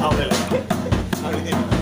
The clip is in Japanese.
เอาเลยเลย